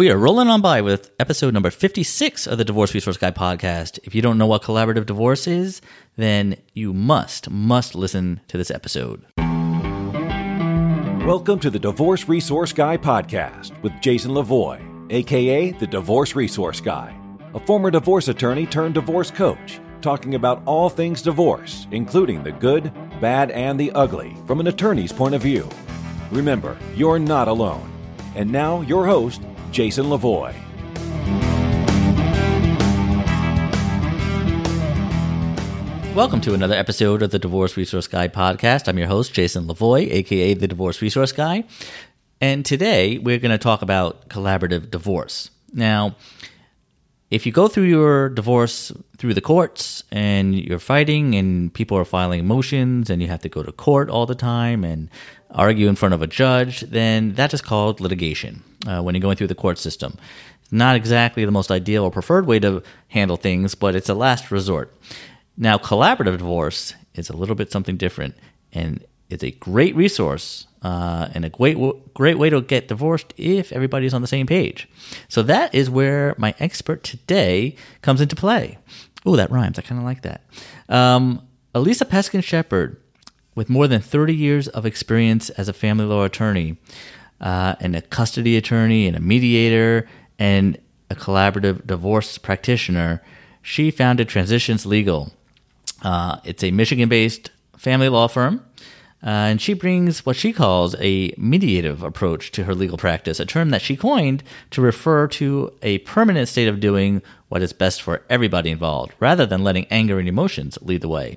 We are rolling on by with episode number 56 of the Divorce Resource Guy podcast. If you don't know what collaborative divorce is, then you must, must listen to this episode. Welcome to the Divorce Resource Guy podcast with Jason Lavoie, aka the Divorce Resource Guy, a former divorce attorney turned divorce coach, talking about all things divorce, including the good, bad, and the ugly from an attorney's point of view. Remember, you're not alone. And now, your host, Jason Lavoie. Welcome to another episode of the Divorce Resource Guy podcast. I'm your host, Jason Lavoie, aka the Divorce Resource Guy. And today we're going to talk about collaborative divorce. Now, if you go through your divorce through the courts and you're fighting and people are filing motions and you have to go to court all the time and argue in front of a judge, then that is called litigation uh, when you're going through the court system. Not exactly the most ideal or preferred way to handle things, but it's a last resort. Now, collaborative divorce is a little bit something different and it's a great resource uh, and a great great way to get divorced if everybody's on the same page. So that is where my expert today comes into play. Oh, that rhymes. I kind of like that. Um, Alisa Peskin Shepard, with more than 30 years of experience as a family law attorney, uh, and a custody attorney, and a mediator, and a collaborative divorce practitioner, she founded Transitions Legal. Uh, it's a Michigan based family law firm uh, and she brings what she calls a mediative approach to her legal practice, a term that she coined to refer to a permanent state of doing what is best for everybody involved, rather than letting anger and emotions lead the way.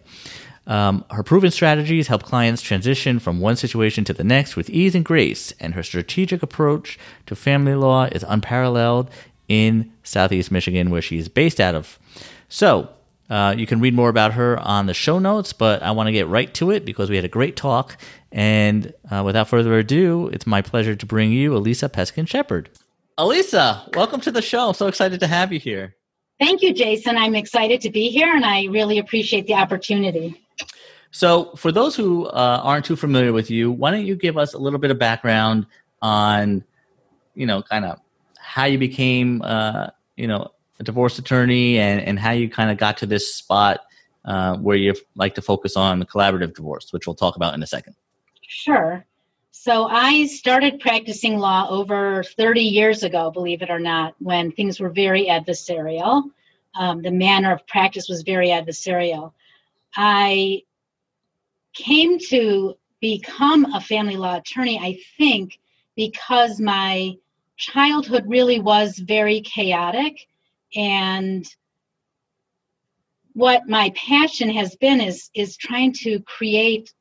Um, her proven strategies help clients transition from one situation to the next with ease and grace, and her strategic approach to family law is unparalleled in Southeast Michigan, where she is based out of. So, uh, you can read more about her on the show notes, but I want to get right to it because we had a great talk. And uh, without further ado, it's my pleasure to bring you Alisa Peskin Shepard. Alisa, welcome to the show. I'm so excited to have you here. Thank you, Jason. I'm excited to be here and I really appreciate the opportunity. So, for those who uh, aren't too familiar with you, why don't you give us a little bit of background on, you know, kind of how you became, uh, you know, a divorce attorney and, and how you kind of got to this spot uh, where you like to focus on the collaborative divorce, which we'll talk about in a second. Sure. So I started practicing law over 30 years ago, believe it or not, when things were very adversarial. Um, the manner of practice was very adversarial. I came to become a family law attorney, I think, because my childhood really was very chaotic. And what my passion has been is is trying to create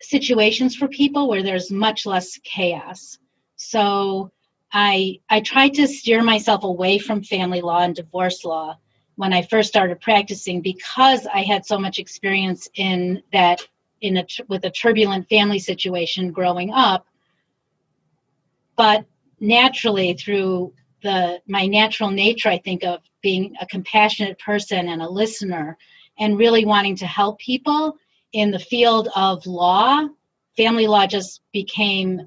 situations for people where there's much less chaos. So i i tried to steer myself away from family law and divorce law when i first started practicing because i had so much experience in that in a with a turbulent family situation growing up but naturally through the my natural nature i think of being a compassionate person and a listener and really wanting to help people in the field of law family law just became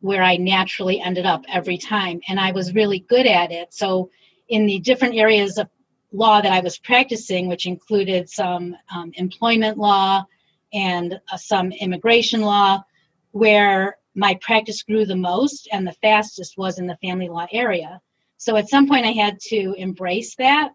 where i naturally ended up every time and i was really good at it. So in the different areas of law that i was practicing which included some um, employment law and uh, some immigration law where my practice grew the most and the fastest was in the family law area so at some point, I had to embrace that.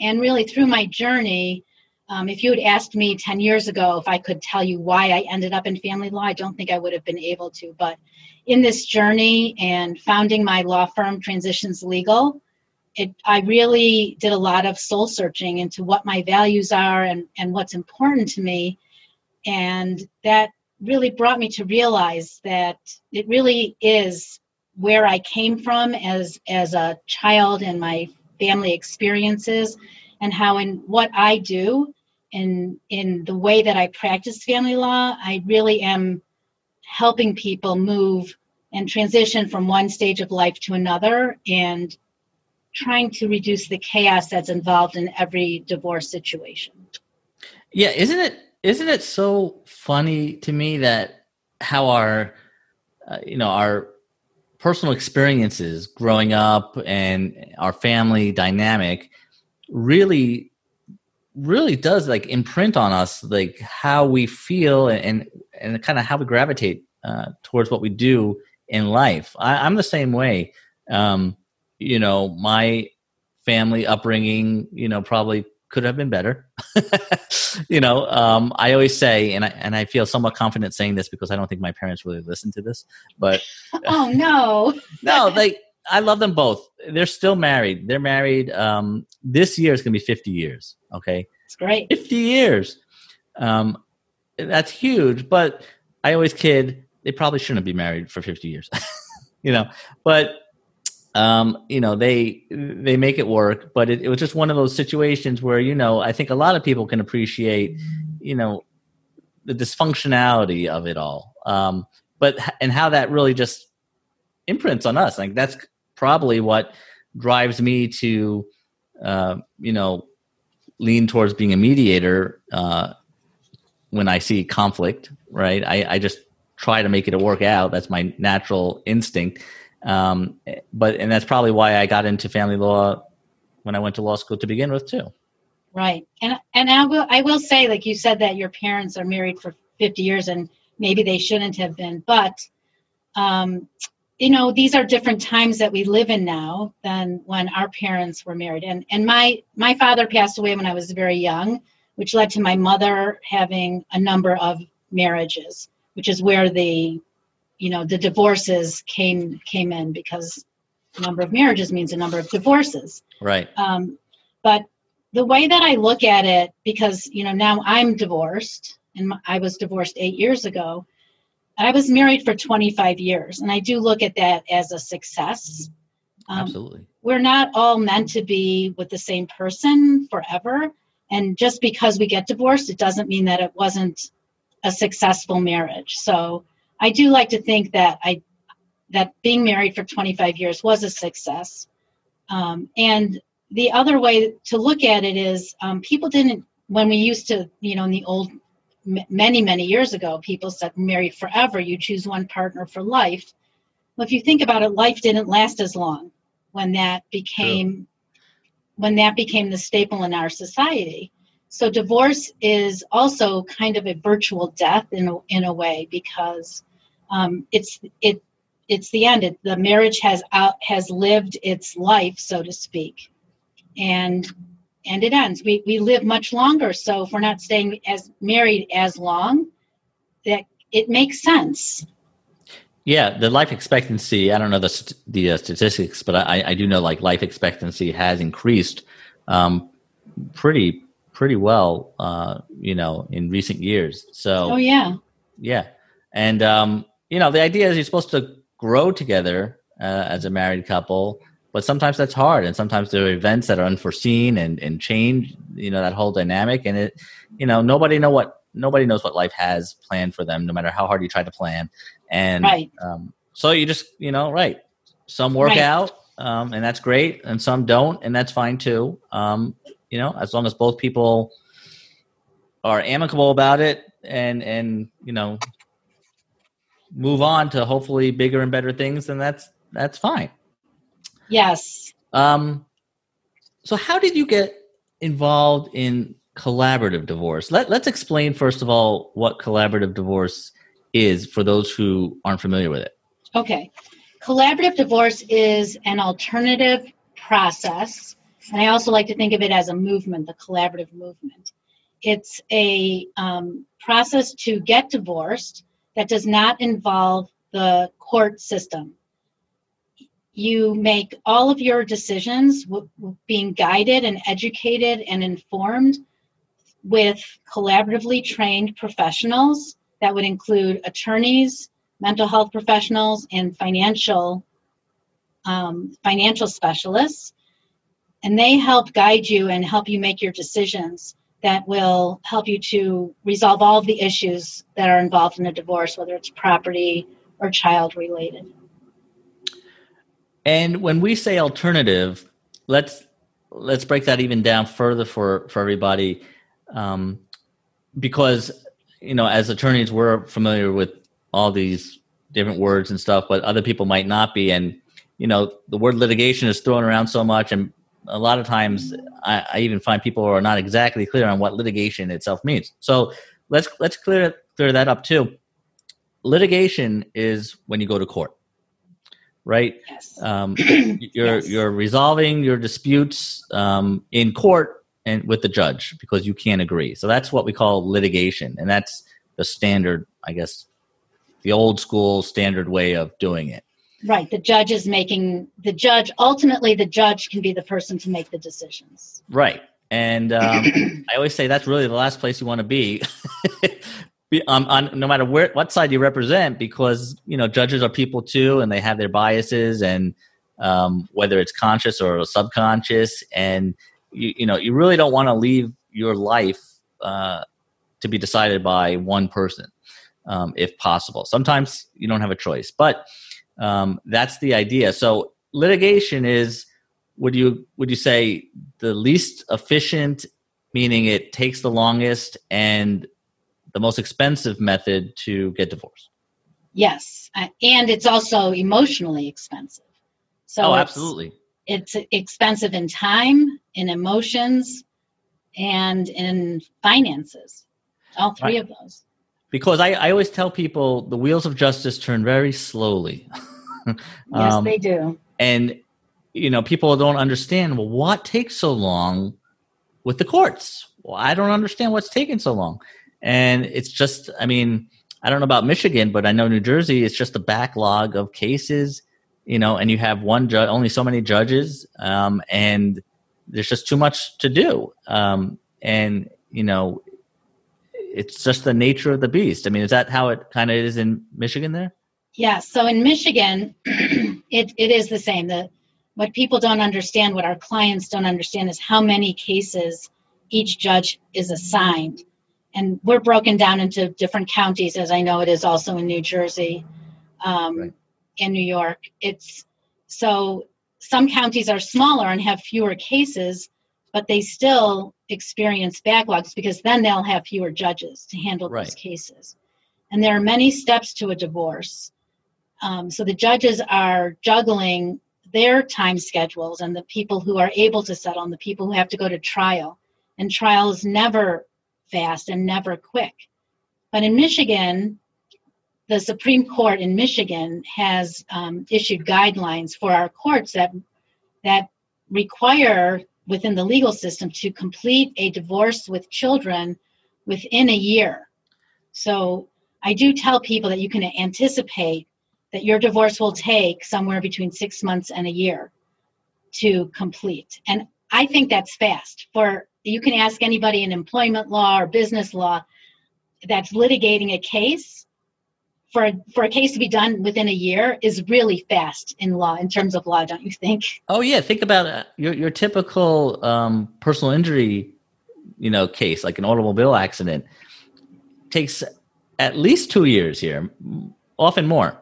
And really, through my journey, um, if you had asked me 10 years ago if I could tell you why I ended up in family law, I don't think I would have been able to. But in this journey and founding my law firm, Transitions Legal, it, I really did a lot of soul searching into what my values are and, and what's important to me. And that really brought me to realize that it really is where I came from as as a child and my family experiences and how in what I do in in the way that I practice family law, I really am helping people move and transition from one stage of life to another and trying to reduce the chaos that's involved in every divorce situation. Yeah, isn't it isn't it so funny to me that how our uh, you know our personal experiences growing up and our family dynamic really really does like imprint on us like how we feel and and kind of how we gravitate uh, towards what we do in life I, am the same way um, you know my family upbringing you know probably could have been better. you know, um, I always say, and I and I feel somewhat confident saying this because I don't think my parents really listen to this. But oh no, no, like I love them both. They're still married. They're married. Um, this year is going to be fifty years. Okay, it's great. Fifty years. Um, that's huge. But I always kid. They probably shouldn't be married for fifty years. you know, but um, you know they they make it work but it, it, was just one of those situations where you know i think a lot of people can appreciate you know the dysfunctionality of it all. Um, but and how that really just imprints on us. Like that's probably what drives me to uh, you know lean towards being a mediator uh, when i see conflict right? I, I just try to make it work out. That's my natural instinct um, but and that's probably why I got into family law when I went to law school to begin with too. Right, and and I will I will say, like you said, that your parents are married for fifty years, and maybe they shouldn't have been, but um, you know these are different times that we live in now than when our parents were married. And and my my father passed away when I was very young, which led to my mother having a number of marriages, which is where the you know the divorces came came in because number of marriages means a number of divorces. Right. Um, but the way that i look at it because you know now i'm divorced and i was divorced eight years ago i was married for 25 years and i do look at that as a success. Um, absolutely. we're not all meant to be with the same person forever and just because we get divorced it doesn't mean that it wasn't a successful marriage. So I do like to think that I that being married for 25 years was a success. Um, and the other way to look at it is um, people didn't when we used to you know in the old many many years ago people said married forever you choose one partner for life well if you think about it life didn't last as long when that became True. when that became the staple in our society so divorce is also kind of a virtual death in a, in a way because um, it's it it's the end. It, the marriage has out has lived its life, so to speak, and and it ends. We we live much longer, so if we're not staying as married as long, that it makes sense. Yeah, the life expectancy. I don't know the the uh, statistics, but I, I do know like life expectancy has increased um, pretty pretty well. Uh, you know, in recent years. So. Oh yeah. Yeah, and um, you know, the idea is you're supposed to grow together uh, as a married couple, but sometimes that's hard, and sometimes there are events that are unforeseen and and change. You know that whole dynamic, and it, you know, nobody know what nobody knows what life has planned for them, no matter how hard you try to plan. And right. um, so you just, you know, right. Some work right. out, um, and that's great, and some don't, and that's fine too. Um, you know, as long as both people are amicable about it and and you know move on to hopefully bigger and better things, then that's that's fine. Yes. Um, so how did you get involved in collaborative divorce? Let, let's explain first of all what collaborative divorce is for those who aren't familiar with it. Okay. Collaborative divorce is an alternative process, and I also like to think of it as a movement, the collaborative movement. It's a um, process to get divorced that does not involve the court system. You make all of your decisions w- being guided and educated and informed with collaboratively trained professionals that would include attorneys, mental health professionals, and financial um, financial specialists. And they help guide you and help you make your decisions that will help you to resolve all of the issues that are involved in a divorce, whether it's property or child related. And when we say alternative, let's let's break that even down further for for everybody, um, because you know as attorneys we're familiar with all these different words and stuff, but other people might not be. And you know, the word litigation is thrown around so much, and a lot of times I, I even find people who are not exactly clear on what litigation itself means. So let's let's clear clear that up too. Litigation is when you go to court, right? Yes. Um, you're Yes. you're resolving your disputes um, in court and with the judge because you can't agree. So that's what we call litigation, and that's the standard, I guess, the old school standard way of doing it. Right. The judge is making the judge ultimately the judge can be the person to make the decisions. Right. And um, I always say that's really the last place you want to be, um, on no matter where what side you represent, because you know judges are people too, and they have their biases, and um, whether it's conscious or subconscious, and you, you know you really don't want to leave your life uh, to be decided by one person, um, if possible. Sometimes you don't have a choice, but um, that's the idea. So litigation is would you would you say the least efficient meaning it takes the longest and the most expensive method to get divorced Yes. Uh, and it's also emotionally expensive. So oh it's- absolutely It's expensive in time, in emotions, and in finances. All three Right. of those. Because I, I always tell people the wheels of justice turn very slowly. Yes, Um, they do. and you know people don't understand well what takes so long with the courts? Well i don't understand what's taking so long. And it's just i mean i don't know about michigan but i know new jersey it's just a backlog of cases you know and you have one judge only so many judges um, and there's just too much to do. Um, and you know it's just the nature of the beast i mean is that how it kind of is in michigan there Yeah, so in Michigan, it, it is the same. The, what people don't understand, what our clients don't understand, is how many cases each judge is assigned. And we're broken down into different counties, as I know it is also in New Jersey um, Right. and New York. It's so some counties are smaller and have fewer cases, but they still experience backlogs because then they'll have fewer judges to handle those cases. And there are many steps to a divorce. Um, so the judges are juggling their time schedules and the people who are able to settle and the people who have to go to trial. And trial is never fast and never quick. But in Michigan, the Supreme Court in Michigan has um, issued guidelines for our courts that that require within the legal system to complete a divorce with children within a year. So I do tell people that you can anticipate that your divorce will take somewhere between six months and a year to complete. And I think that's fast. For you can ask anybody in employment law or business law that's litigating a case for for a case to be done within a year is really fast in law in terms of law, don't you think? Oh yeah, think about uh, your your typical um, personal injury, you know, case like an automobile accident takes at least two years here, often more,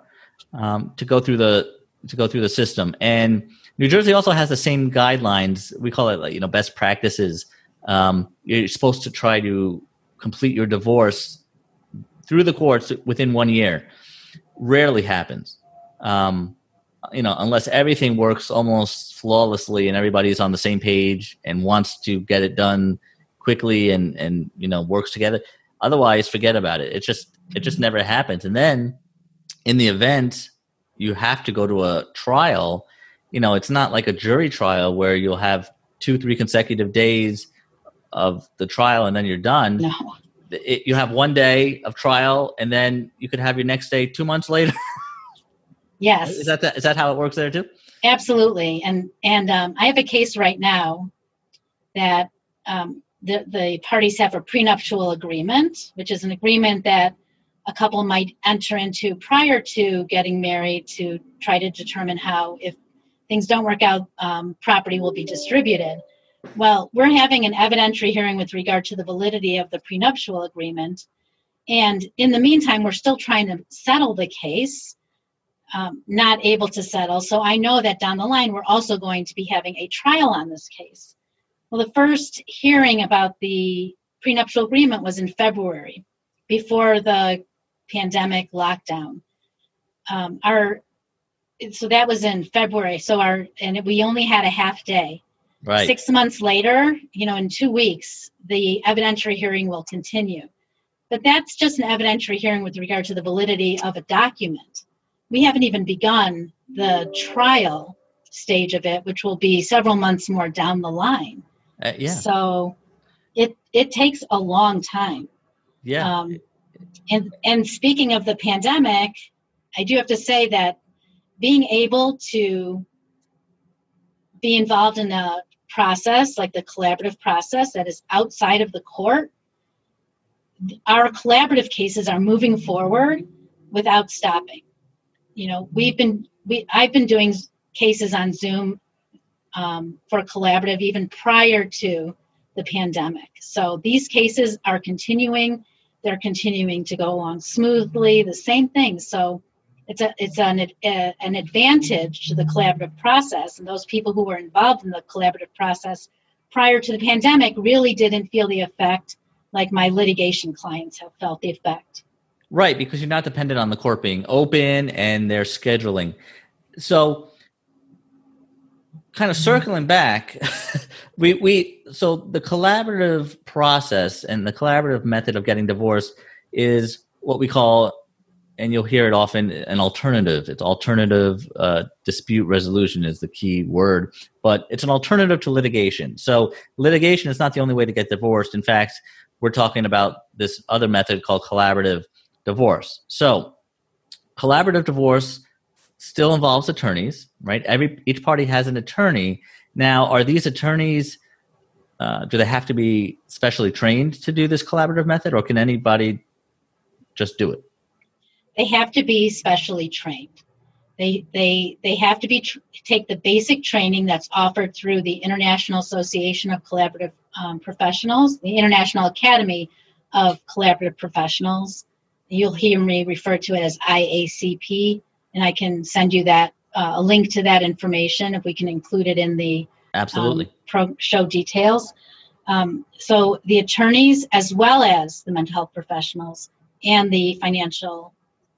um, to go through the to go through the system. And New Jersey also has the same guidelines. We call it you know best practices. Um, you're supposed to try to complete your divorce through the courts within one year. Rarely happens. Um, you know, unless everything works almost flawlessly and everybody's on the same page and wants to get it done quickly and and you know works together. Otherwise, forget about it. It just it just never happens. And then in the event you have to go to a trial, you know, it's not like a jury trial where you'll have two, three consecutive days of the trial and then you're done. No. It, you have one day of trial and then you could have your next day two months later. Yes. is that the, is that how it works there too? Absolutely, and and um, I have a case right now that um, the the parties have a prenuptial agreement, which is an agreement that a couple might enter into prior to getting married to try to determine how, if things don't work out, um, property will be distributed. Well, we're having an evidentiary hearing with regard to the validity of the prenuptial agreement, and in the meantime, we're still trying to settle the case um, not able to settle. So I know that down the line, we're also going to be having a trial on this case. Well, the first hearing about the prenuptial agreement was in February, before the pandemic lockdown. um, our so that was in February. So our and we only had a half day. Right. Six months later, you know, in two weeks, the evidentiary hearing will continue. But that's just an evidentiary hearing with regard to the validity of a document. We haven't even begun the trial stage of it, which will be several months more down the line. Uh, yeah. So it it takes a long time. Yeah. Um, and and speaking of the pandemic, I do have to say that being able to be involved in a process like the collaborative process that is outside of the court, our collaborative cases are moving forward without stopping. You know, we've been we I've been doing cases on Zoom um, for collaborative even prior to the pandemic. So these cases are continuing. They're continuing to go along smoothly. The same thing. So it's a it's an a, an advantage to the collaborative process, and those people who were involved in the collaborative process prior to the pandemic really didn't feel the effect like my litigation clients have felt the effect. Right, because you're not dependent on the court being open and their scheduling. So kind of circling back, we we so the collaborative process and the collaborative method of getting divorced is what we call, and you'll hear it often, an alternative. It's alternative uh, dispute resolution is the key word, but it's an alternative to litigation. So litigation is not the only way to get divorced. In fact, we're talking about this other method called collaborative divorce. So collaborative divorce still involves attorneys, right? Every each party has an attorney. Now, are these attorneys? Uh, do they have to be specially trained to do this collaborative method, or can anybody just do it? They have to be specially trained. They they they have to be tr- take the basic training that's offered through the International Association of Collaborative um, Professionals, the International Academy of Collaborative Professionals. You'll hear me refer to it as IACP and I can send you that uh, a link to that information if we can include it in the absolutely um, pro- show details. Um, so the attorneys, as well as the mental health professionals and the financial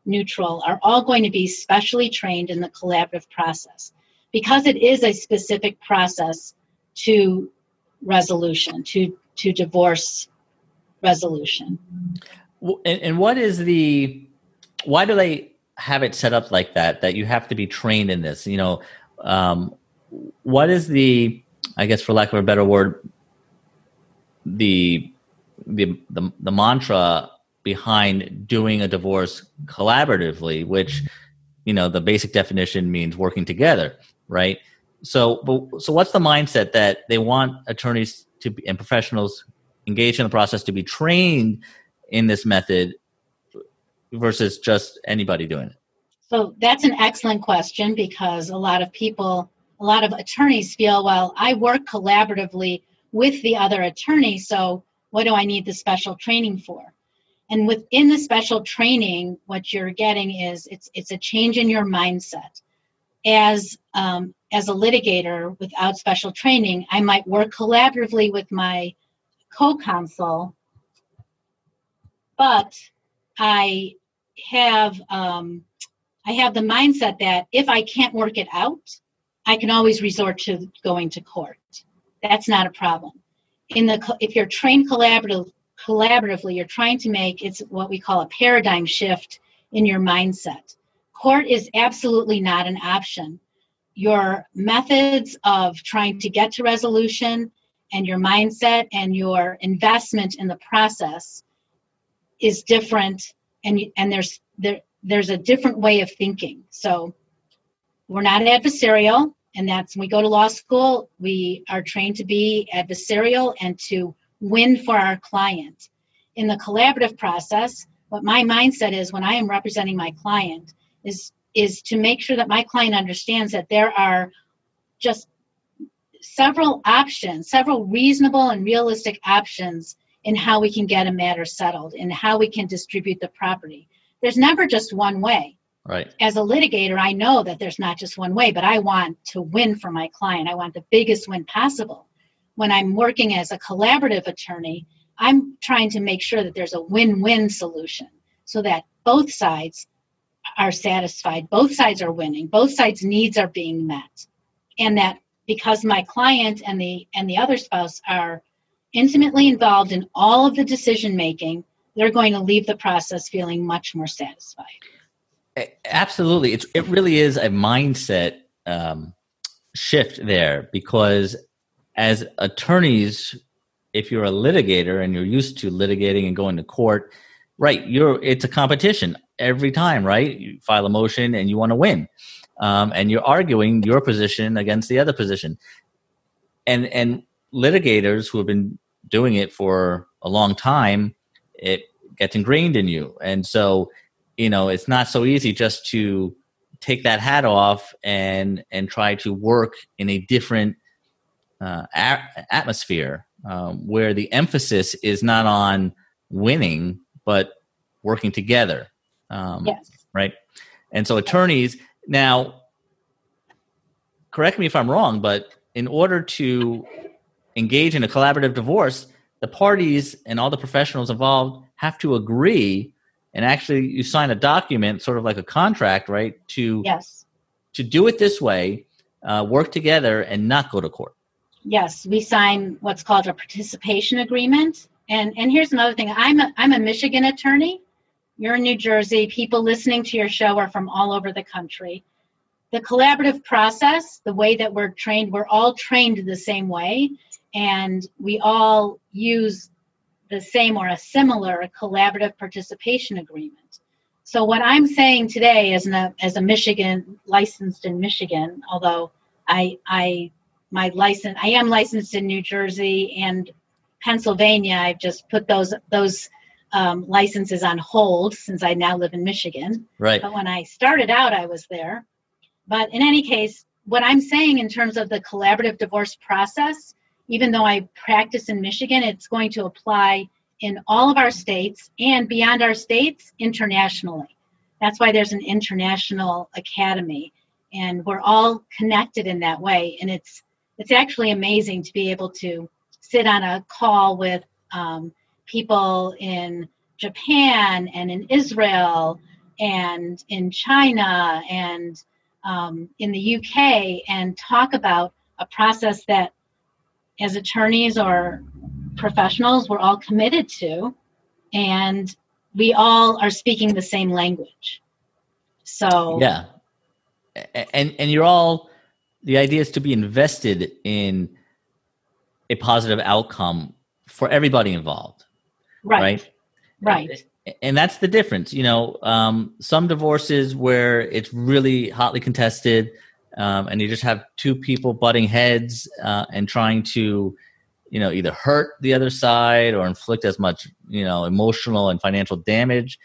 neutral, are all going to be specially trained in the collaborative process because it is a specific process to resolution, to to divorce resolution. And, and what is the? Why do they have it set up like that that you have to be trained in this you know um, what is the i guess for lack of a better word the the the, the mantra behind doing a divorce collaboratively which you know the basic definition means working together right so so what's the mindset that they want attorneys to be and professionals engaged in the process to be trained in this method versus just anybody doing it? So that's an excellent question because a lot of people, a lot of attorneys feel, well, I work collaboratively with the other attorney, so what do I need the special training for? And within the special training, what you're getting is it's it's a change in your mindset. As um, as a litigator without special training, I might work collaboratively with my co-counsel, but I have um, I have the mindset that if I can't work it out, I can always resort to going to court. That's not a problem. In the if you're trained collaborative, collaboratively, you're trying to make it's what we call a paradigm shift in your mindset. Court is absolutely not an option. Your methods of trying to get to resolution and your mindset and your investment in the process is different and and there's there there's a different way of thinking so we're not adversarial and that's when we go to law school we are trained to be adversarial and to win for our client in the collaborative process what my mindset is when i am representing my client is is to make sure that my client understands that there are just several options several reasonable and realistic options in how we can get a matter settled and how we can distribute the property. There's never just one way. Right. As a litigator, I know that there's not just one way, but I want to win for my client. I want the biggest win possible. When I'm working as a collaborative attorney, I'm trying to make sure that there's a win win solution so that both sides are satisfied both sides are winning both sides needs are being met and that because my client and the and the other spouse are intimately involved in all of the decision making they're going to leave the process feeling much more satisfied. Absolutely. It's, it really is a mindset um, shift there because as attorneys if you're a litigator and you're used to litigating and going to court right you're it's a competition every time right? You file a motion and you want to win um, and you're arguing your position against the other position. And and litigators who have been doing it for a long time it gets ingrained in you. And so you know it's not so easy just to take that hat off and and try to work in a different uh, a- atmosphere um, where the emphasis is not on winning but working together um, yes. right? And so attorneys now correct me if i'm wrong but in order to engage in a collaborative divorce the parties and all the professionals involved have to agree and actually you sign a document sort of like a contract right to yes. to do it this way uh, work together and not go to court yes we sign what's called a participation agreement. And and here's another thing. I'm a, i'm a michigan attorney. You're in new jersey. People listening to your show are from all over the country. The collaborative process the way that we're trained we're all trained the same way. And we all use the same or a similar collaborative participation agreement. So what I'm saying today as a as a Michigan licensed in Michigan, although I I my license I am licensed in New Jersey and Pennsylvania. I've just put those those um, licenses on hold since I now live in Michigan. Right. But when I started out, I was there. But in any case, what I'm saying in terms of the collaborative divorce process even though I practice in Michigan, it's going to apply in all of our states and beyond our states internationally. That's why there's an international academy, and we're all connected in that way. And it's it's actually amazing to be able to sit on a call with um, people in Japan and in Israel and in China and um, in the UK and talk about a process that as attorneys or professionals we're all committed to and we all are speaking the same language. So yeah. And and you're all the idea is to be invested in a positive outcome for everybody involved right. right, right. and that's the difference you know um, some divorces where it's really hotly contested um, and you just have two people butting heads uh, and trying to you know either hurt the other side or inflict as much you know emotional and financial damage.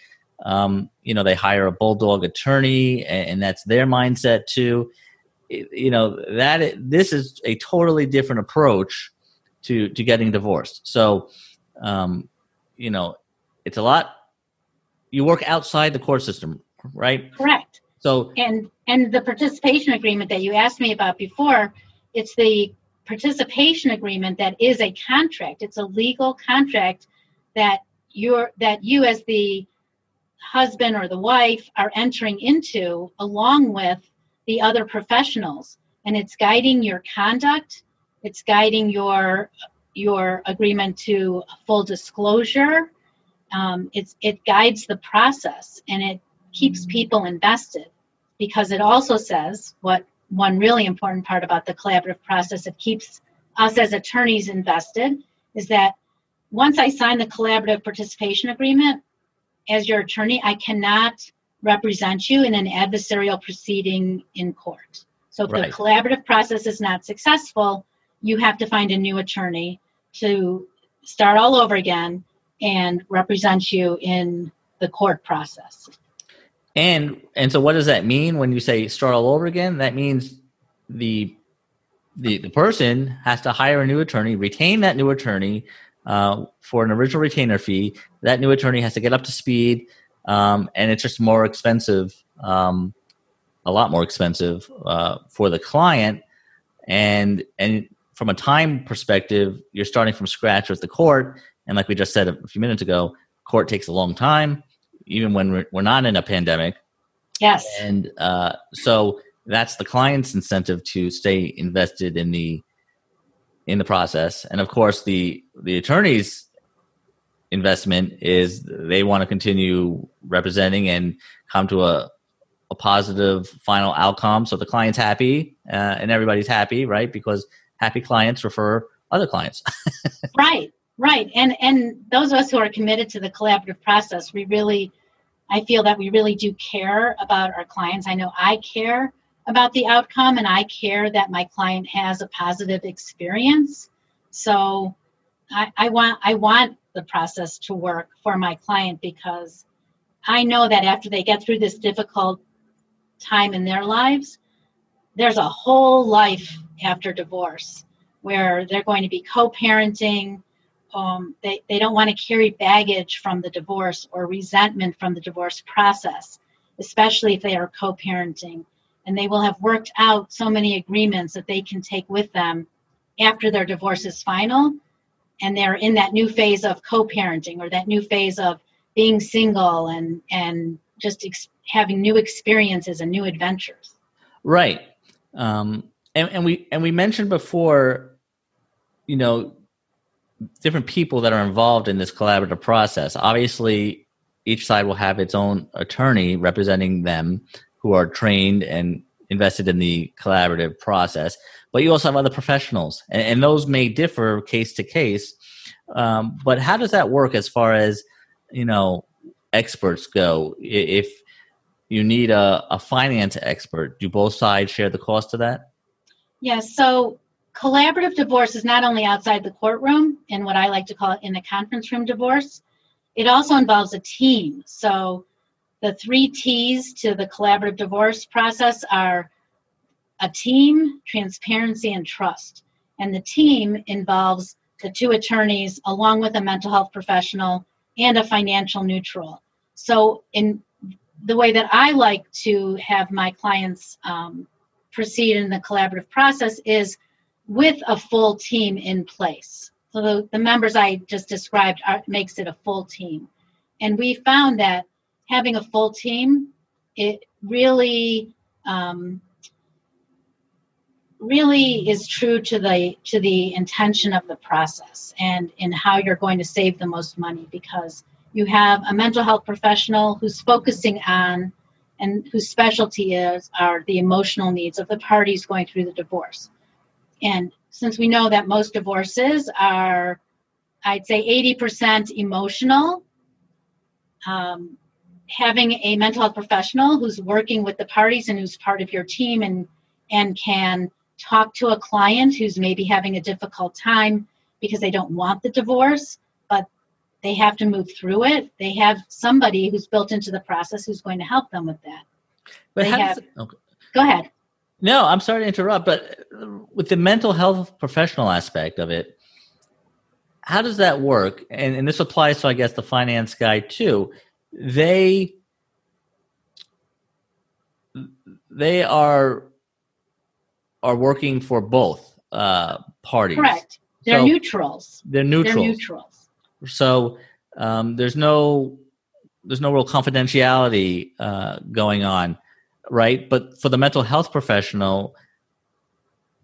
Um, you know they hire a bulldog attorney and, and that's their mindset too you know that this is a totally different approach to to getting divorced. So um, you know it's a lot you work outside the court system right? Correct. So and and the participation agreement that you asked me about before, it's the participation agreement that is a contract. It's a legal contract that you're that you as the husband or the wife are entering into along with the other professionals. And it's guiding your conduct. It's guiding your your agreement to full disclosure. Um, it's it guides the process and it keeps people invested because it also says what one really important part about the collaborative process it keeps us as attorneys invested is that once I sign the collaborative participation agreement as your attorney, I cannot represent you in an adversarial proceeding in court. So if right. the collaborative process is not successful, you have to find a new attorney to start all over again and represent you in the court process. And and so what does that mean when you say start all over again? That means the the, the person has to hire a new attorney, retain that new attorney uh, for an original retainer fee. That new attorney has to get up to speed, um, and it's just more expensive, um, a lot more expensive uh, for the client. And and from a time perspective, you're starting from scratch with the court. And like we just said a few minutes ago, court takes a long time even when we're, we're not in a pandemic, Yes. And uh, so that's the client's incentive to stay invested in the in the process. And of course, the the attorney's investment is they want to continue representing and come to a a positive final outcome. So the client's happy uh, and everybody's happy, right? Because happy clients refer other clients. right, right. And and those of us who are committed to the collaborative process, we really, I feel that we really do care about our clients. I know I care about the outcome, and I care that my client has a positive experience. So I, I want I want the process to work for my client because I know that after they get through this difficult time in their lives, there's a whole life after divorce where they're going to be co-parenting. Um, they, they don't want to carry baggage from the divorce or resentment from the divorce process especially if they are co-parenting. And they will have worked out so many agreements that they can take with them after their divorce is final and they're in that new phase of co-parenting or that new phase of being single and and just ex- having new experiences and new adventures. Right. Um, and, and we and we mentioned before you know different people that are involved in this collaborative process. Obviously each side will have its own attorney representing them who are trained and invested in the collaborative process but you also have other professionals and, and those may differ case to case. Um, but how does that work as far as you know experts go? If you need a, a finance expert do both sides share the cost of that? Yes so collaborative divorce is not only outside the courtroom in what I like to call it in the conference room divorce, it also involves a team. So the three T's to the collaborative divorce process are a team, transparency, and trust. And the team involves the two attorneys along with a mental health professional and a financial neutral. So in the way that I like to have my clients um, proceed in the collaborative process is with a full team in place. So the, the members I just described are, makes it a full team. And we found that having a full team, it really um, really is true to the to the intention of the process and in how you're going to save the most money because you have a mental health professional who's focusing on and whose specialty is are the emotional needs of the parties going through the divorce. And since we know that most divorces are, I'd say 80% emotional, um, having a mental health professional who's working with the parties and who's part of your team and and can talk to a client who's maybe having a difficult time because they don't want the divorce but they have to move through it they have somebody who's built into the process who's going to help them with that but have, it, okay. go ahead no, I'm sorry to interrupt, but with the mental health professional aspect of it, how does that work? And, and this applies to, I guess, the finance guy too. They they are are working for both uh, parties. Correct. They're so neutrals. They're neutrals. They're neutrals. So um, there's no there's no real confidentiality uh, going on right? But for the mental health professional,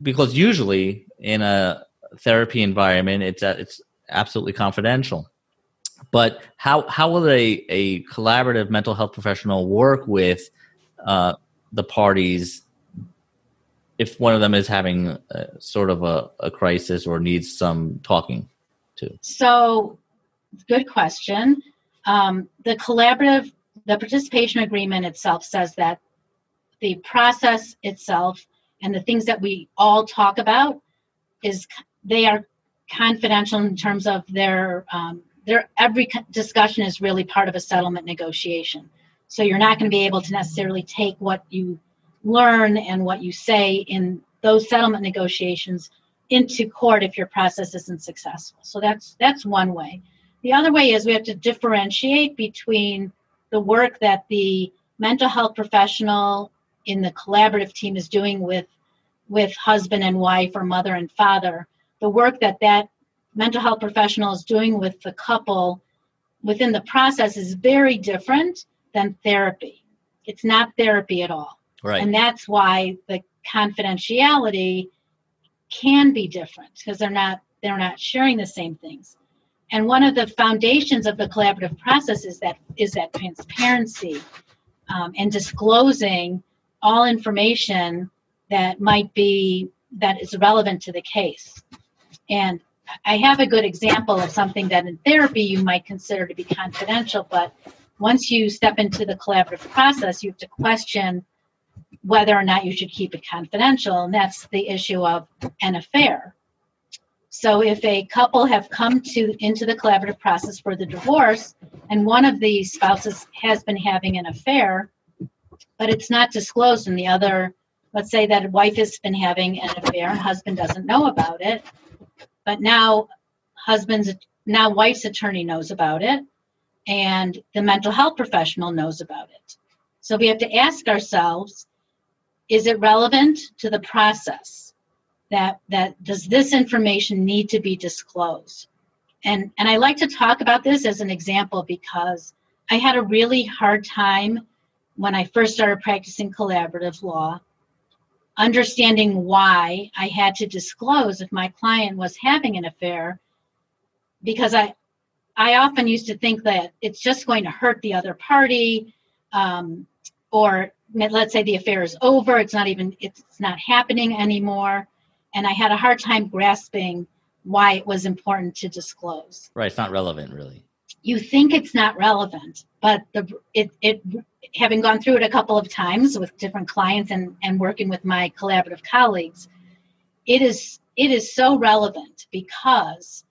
because usually in a therapy environment, it's uh, it's absolutely confidential. But how how will a a collaborative mental health professional work with uh, the parties if one of them is having a, sort of a, a crisis or needs some talking to? So, good question. Um, the collaborative the participation agreement itself says that the process itself and the things that we all talk about is they are confidential in terms of their um, their every discussion is really part of a settlement negotiation. So you're not going to be able to necessarily take what you learn and what you say in those settlement negotiations into court if your process isn't successful. So that's that's one way. The other way is we have to differentiate between the work that the mental health professional in the collaborative team is doing with with husband and wife or mother and father the work that that mental health professional is doing with the couple within the process is very different than therapy it's not therapy at all. Right. And that's why the confidentiality can be different because they're not they're not sharing the same things. And one of the foundations of the collaborative process is that is that transparency um, and disclosing all information that might be that is relevant to the case. And I have a good example of something that in therapy you might consider to be confidential, but once you step into the collaborative process, you have to question whether or not you should keep it confidential, and that's the issue of an affair. So if a couple have come to into the collaborative process for the divorce and one of the spouses has been having an affair, but it's not disclosed and the other let's say that wife has been having an affair and husband doesn't know about it, but now husband's now wife's attorney knows about it and the mental health professional knows about it. So we have to ask ourselves, is it relevant to the process? that that does this information need to be disclosed and and i like to talk about this as an example because i had a really hard time when i first started practicing collaborative law understanding why i had to disclose if my client was having an affair because i i often used to think that it's just going to hurt the other party um, or let's say the affair is over it's not even it's not happening anymore and I had a hard time grasping why it was important to disclose. Right, it's not relevant really. You think it's not relevant, but the it it having gone through it a couple of times with different clients and and working with my collaborative colleagues, it is it is so relevant because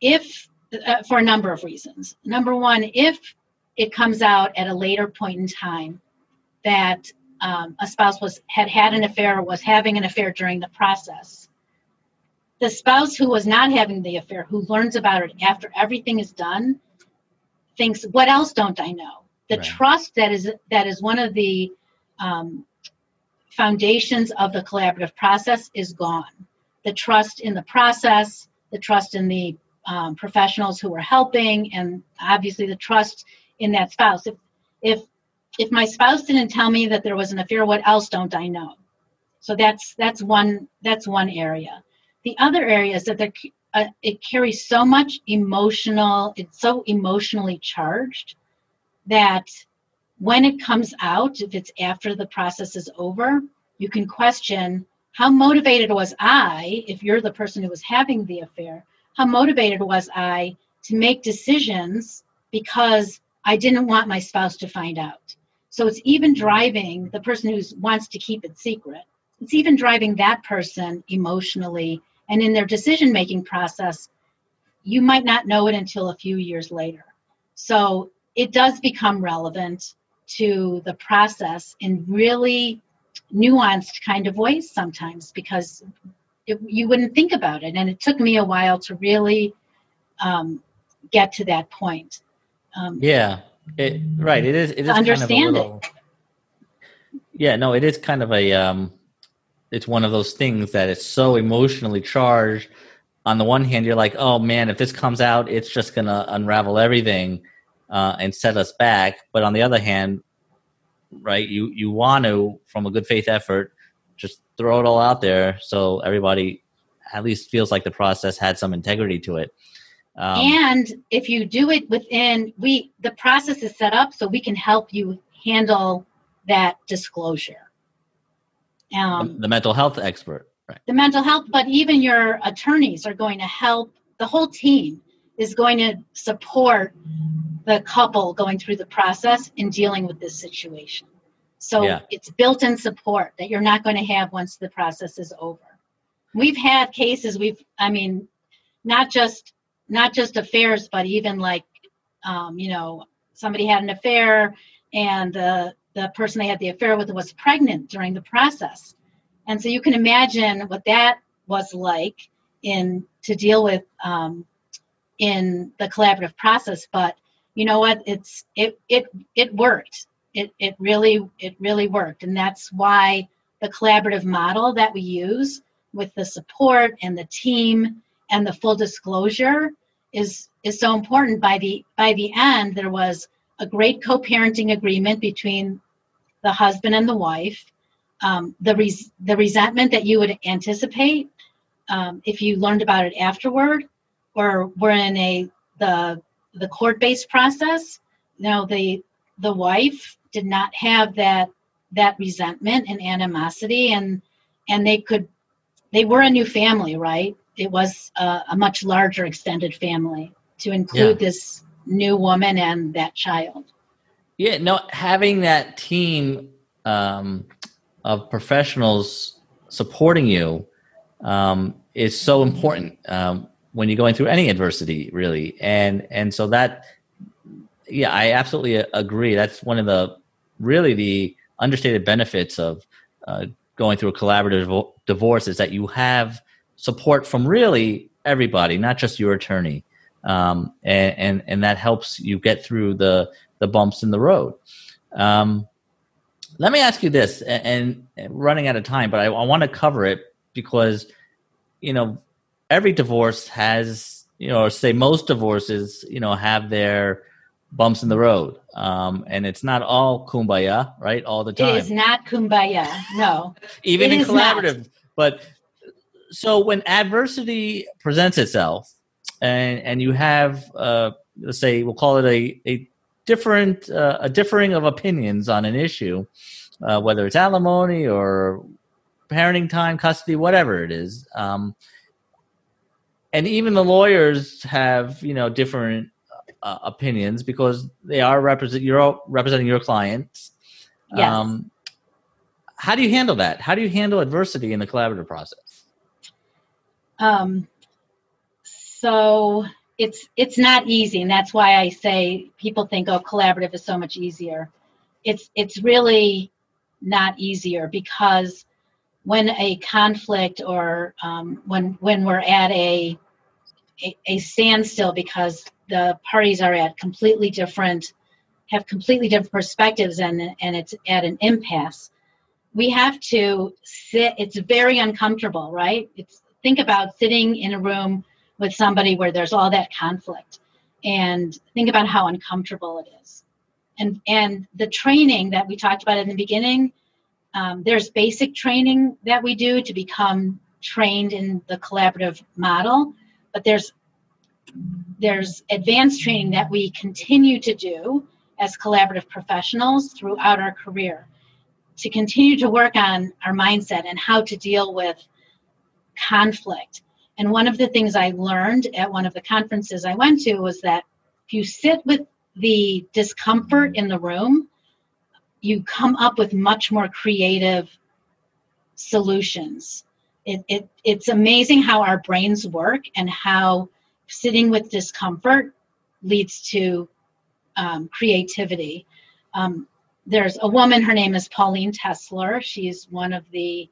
if uh, for a number of reasons. Number one, if it comes out at a later point in time that um, a spouse was had had an affair or was having an affair during the process the spouse who was not having the affair who learns about it after everything is done thinks what else don't i know? The right. trust that is that is one of the um, foundations of the collaborative process is gone. The trust in the process the trust in the um, professionals who are helping and obviously the trust in that spouse. If if if my spouse didn't tell me that there was an affair what else don't i know? So that's that's one that's one area the other area is that there, uh, it carries so much emotional it's so emotionally charged that when it comes out if it's after the process is over you can question how motivated was i if you're the person who was having the affair how motivated was i to make decisions because i didn't want my spouse to find out so it's even driving the person who wants to keep it secret. It's even driving that person emotionally and in their decision making process. You might not know it until a few years later. So it does become relevant to the process in really nuanced kind of ways sometimes because it, you wouldn't think about it. And it took me a while to really um, get to that point. Um, yeah, it right. It is. It is understand kind of little, it. Yeah. No. It is kind of a. Um, it's one of those things that it's so emotionally charged. On the one hand, you're like, "Oh man, if this comes out, it's just gonna unravel everything uh, and set us back." But on the other hand, right, you you want to, from a good faith effort, just throw it all out there so everybody at least feels like the process had some integrity to it. Um, and if you do it within, we the process is set up so we can help you handle that disclosure. Um, the, mental health expert, right? The mental health, but even your attorneys are going to help. The whole team is going to support the couple going through the process in dealing with this situation. So yeah. it's built-in support that you're not going to have once the process is over. We've had cases. We've, I mean, not just not just affairs, but even like, um, you know, somebody had an affair and the the person they had the affair with was pregnant during the process, and so you can imagine what that was like in to deal with um, in the collaborative process. But you know what? It's it it it worked. It it really it really worked, and that's why the collaborative model that we use with the support and the team and the full disclosure is is so important by the by the end there was a great co-parenting agreement between the husband and the wife. Um, the res- the resentment that you would anticipate um, if you learned about it afterward, or were in a the the court based process. You know, the the wife did not have that that resentment and animosity, and and they could they were a new family, right? It was a, a much larger extended family to include yeah. this new woman and that child. Yeah, no, having that team um, of professionals supporting you um, is so important um, when you're going through any adversity, really. And and so that, yeah, I absolutely agree. That's one of the really the understated benefits of uh, going through a collaborative divorce is that you have support from really everybody, not just your attorney, um, and, and, and that helps you get through the the bumps in the road. Um, let me ask you this, and, and running out of time, but I, I want to cover it because you know every divorce has you know, or say most divorces, you know, have their bumps in the road. Um, and it's not all kumbaya, right? All the time. It is not kumbaya. No. Even in collaborative. Not. But so when adversity presents itself and, and you have, uh, let's say, we'll call it a, a different, uh, a differing of opinions on an issue, uh, whether it's alimony or parenting time, custody, whatever it is. Um, and even the lawyers have, you know, different uh, opinions because they are represent you're representing your clients. Yes. Um, how do you handle that? How do you handle adversity in the collaborative process? Um, so it's it's not easy, and that's why I say people think, oh, collaborative is so much easier. It's it's really not easier because when a conflict or um, when when we're at a, a, a standstill because the parties are at completely different have completely different perspectives and and it's at an impasse we have to sit it's very uncomfortable right it's think about sitting in a room with somebody where there's all that conflict and think about how uncomfortable it is and and the training that we talked about in the beginning um, there's basic training that we do to become trained in the collaborative model but there's there's advanced training that we continue to do as collaborative professionals throughout our career to continue to work on our mindset and how to deal with conflict. And one of the things I learned at one of the conferences I went to was that if you sit with the discomfort in the room, you come up with much more creative solutions. It, it, it's amazing how our brains work and how sitting with discomfort leads to um, creativity. Um, there's a woman, her name is Pauline Tesler. She's one of the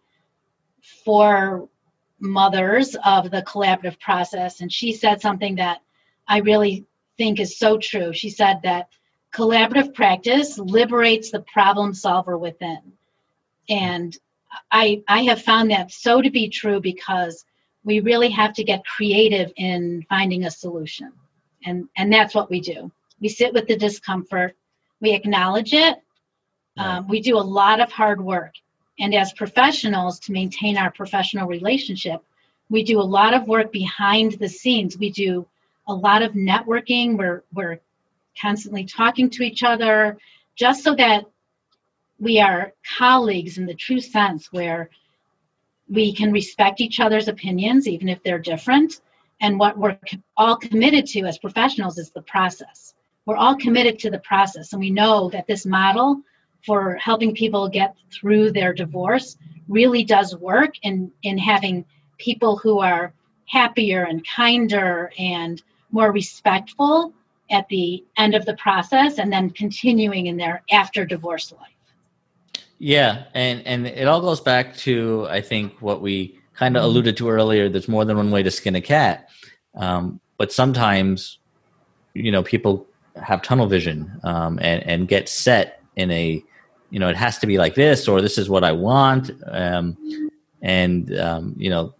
four mothers of the collaborative process. And she said something that I really think is so true. She said that collaborative practice liberates the problem solver within. And I, I have found that so to be true because we really have to get creative in finding a solution. And, and that's what we do. We sit with the discomfort, we acknowledge it, um, we do a lot of hard work. And as professionals, to maintain our professional relationship, we do a lot of work behind the scenes. We do a lot of networking. We're, we're constantly talking to each other just so that we are colleagues in the true sense where we can respect each other's opinions, even if they're different. And what we're all committed to as professionals is the process. We're all committed to the process. And we know that this model for helping people get through their divorce really does work in, in having people who are happier and kinder and more respectful at the end of the process and then continuing in their after divorce life. Yeah, and and it all goes back to I think what we kind of alluded to earlier. There's more than one way to skin a cat, um, but sometimes you know people have tunnel vision um, and and get set in a you know it has to be like this or this is what I want, um, and um, you know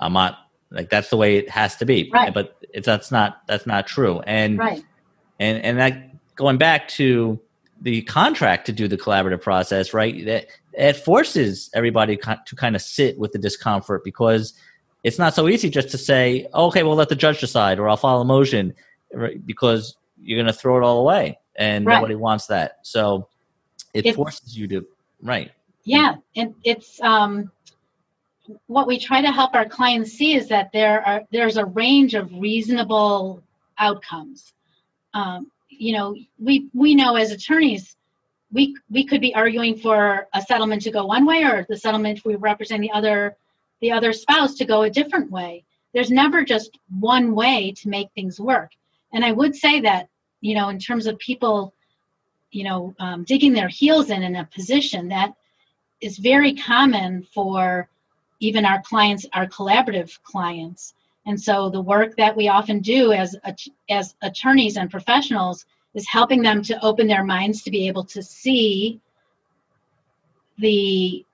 I'm not like that's the way it has to be. Right. But it's that's not that's not true. And right. and and that going back to the contract to do the collaborative process, right? That it forces everybody to kind of sit with the discomfort because it's not so easy just to say, okay, we'll let the judge decide, or I'll file a motion, right? because you're going to throw it all away, and right. nobody wants that. So it it's, forces you to right. Yeah, and it's um, what we try to help our clients see is that there are there's a range of reasonable outcomes. Um, you know, we we know as attorneys, we we could be arguing for a settlement to go one way, or the settlement we represent the other the other spouse to go a different way. There's never just one way to make things work. And I would say that you know, in terms of people, you know, um, digging their heels in in a position that is very common for even our clients, our collaborative clients. And so the work that we often do as as attorneys and professionals is helping them to open their minds to be able to see the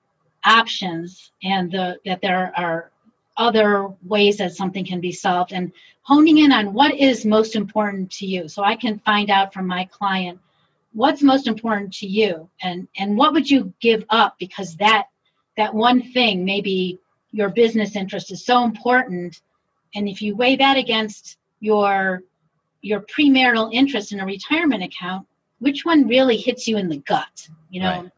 options and the that there are other ways that something can be solved and honing in on what is most important to you so i can find out from my client what's most important to you? And and what would you give up because that that one thing maybe your business interest is so important? And if you weigh that against your your premarital interest in a retirement account which one really hits you in the gut you know? Right.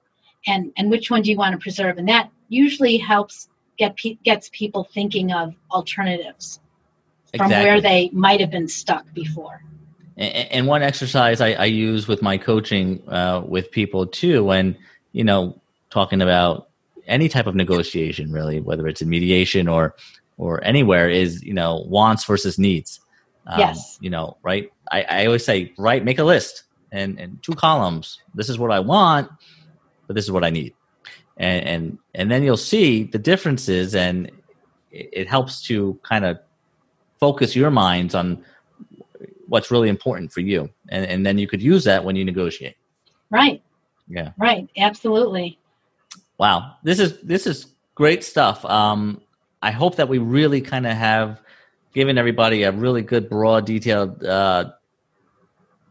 and and which one do you want to preserve? And that usually helps get gets people thinking of alternatives from where they might have been stuck before and, one exercise I, I, use with my coaching uh, with people too when you know talking about any type of negotiation really whether it's in mediation or or anywhere is you know wants versus needs. Um, yes. you know right? I, I always say right make a list and and two columns. This is what i want but this is what i need. And and and then you'll see the differences and it, it helps to kind of focus your minds on what's really important for you. And and then you could use that when you negotiate. Right. Yeah. Right. Absolutely. Wow, this is this is great stuff. Um, I hope that we really kind of have given everybody a really good, broad, detailed uh,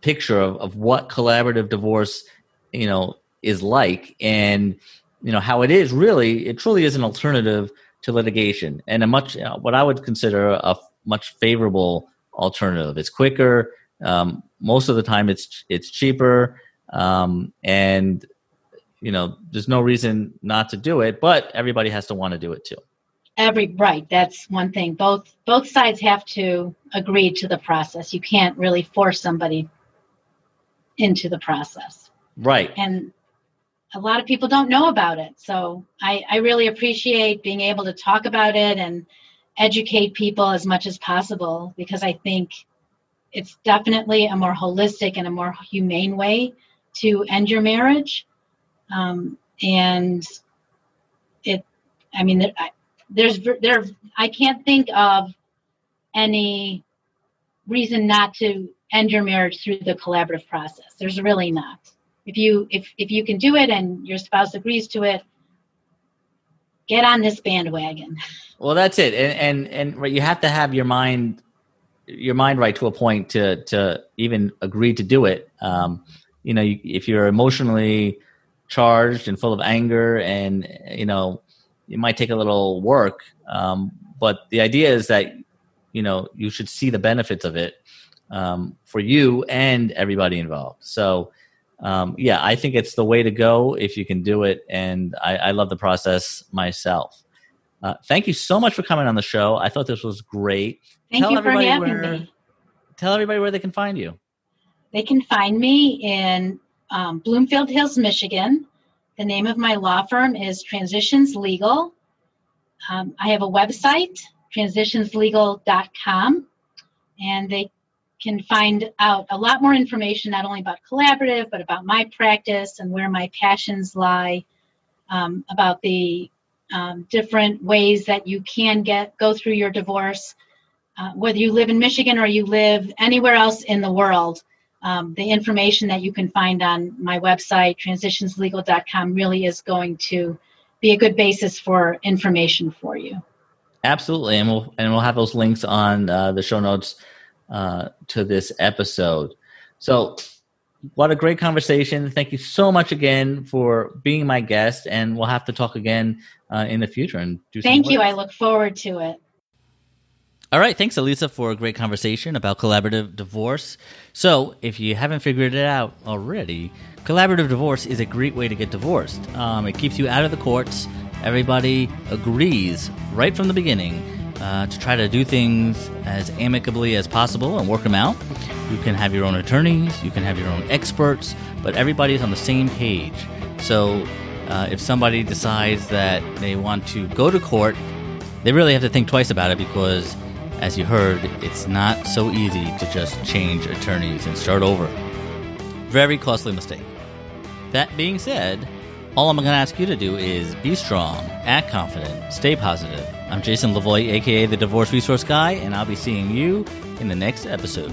picture of, of what collaborative divorce, you know, is like, and you know how it is really. It truly is an alternative to litigation, and a much uh, what I would consider a much favorable alternative. It's quicker. Um, most of the time, it's it's cheaper, um, and you know, there's no reason not to do it, but everybody has to want to do it too. Every right, that's one thing. Both both sides have to agree to the process. You can't really force somebody into the process. Right. And a lot of people don't know about it. So I, I really appreciate being able to talk about it and educate people as much as possible because I think it's definitely a more holistic and a more humane way to end your marriage. Um, and it i mean there's there i can't think of any reason not to end your marriage through the collaborative process. There's really not. If you if if you can do it and your spouse agrees to it get on this bandwagon. Well that's it. And and and you have to have your mind your mind right to a point to to even agree to do it. Um you know if you're emotionally charged and full of anger and you know it might take a little work um, but the idea is that you know you should see the benefits of it um, for you and everybody involved. So um, yeah i think it's the way to go if you can do it and i, I love the process myself. Uh, thank you so much for coming on the show. I thought this was great. Thank tell you for having where, me. tell everybody where they can find you. They can find me in um, Bloomfield Hills, Michigan. The name of my law firm is Transitions Legal. Um, I have a website, transitionslegal.com, and they can find out a lot more information not only about collaborative but about my practice and where my passions lie um, about the um, different ways that you can get go through your divorce uh, whether you live in michigan or you live anywhere else in the world um, the information that you can find on my website, transitionslegal.com, really is going to be a good basis for information for you. Absolutely, and we'll and we'll have those links on uh, the show notes uh, to this episode. So, what a great conversation. Thank you so much again for being my guest, and we'll have to talk again uh, in the future and do. Thank you. I look forward to it. All right, thanks, Alisa, for a great conversation about collaborative divorce. So, if you haven't figured it out already, collaborative divorce is a great way to get divorced. Um, it keeps you out of the courts. Everybody agrees right from the beginning uh, to try to do things as amicably as possible and work them out. You can have your own attorneys, you can have your own experts, but everybody is on the same page. So, uh, if somebody decides that they want to go to court, they really have to think twice about it because as you heard, it's not so easy to just change attorneys and start over. Very costly mistake. That being said, all I'm going to ask you to do is be strong, act confident, stay positive. I'm Jason Levoy, aka the Divorce Resource Guy, and I'll be seeing you in the next episode.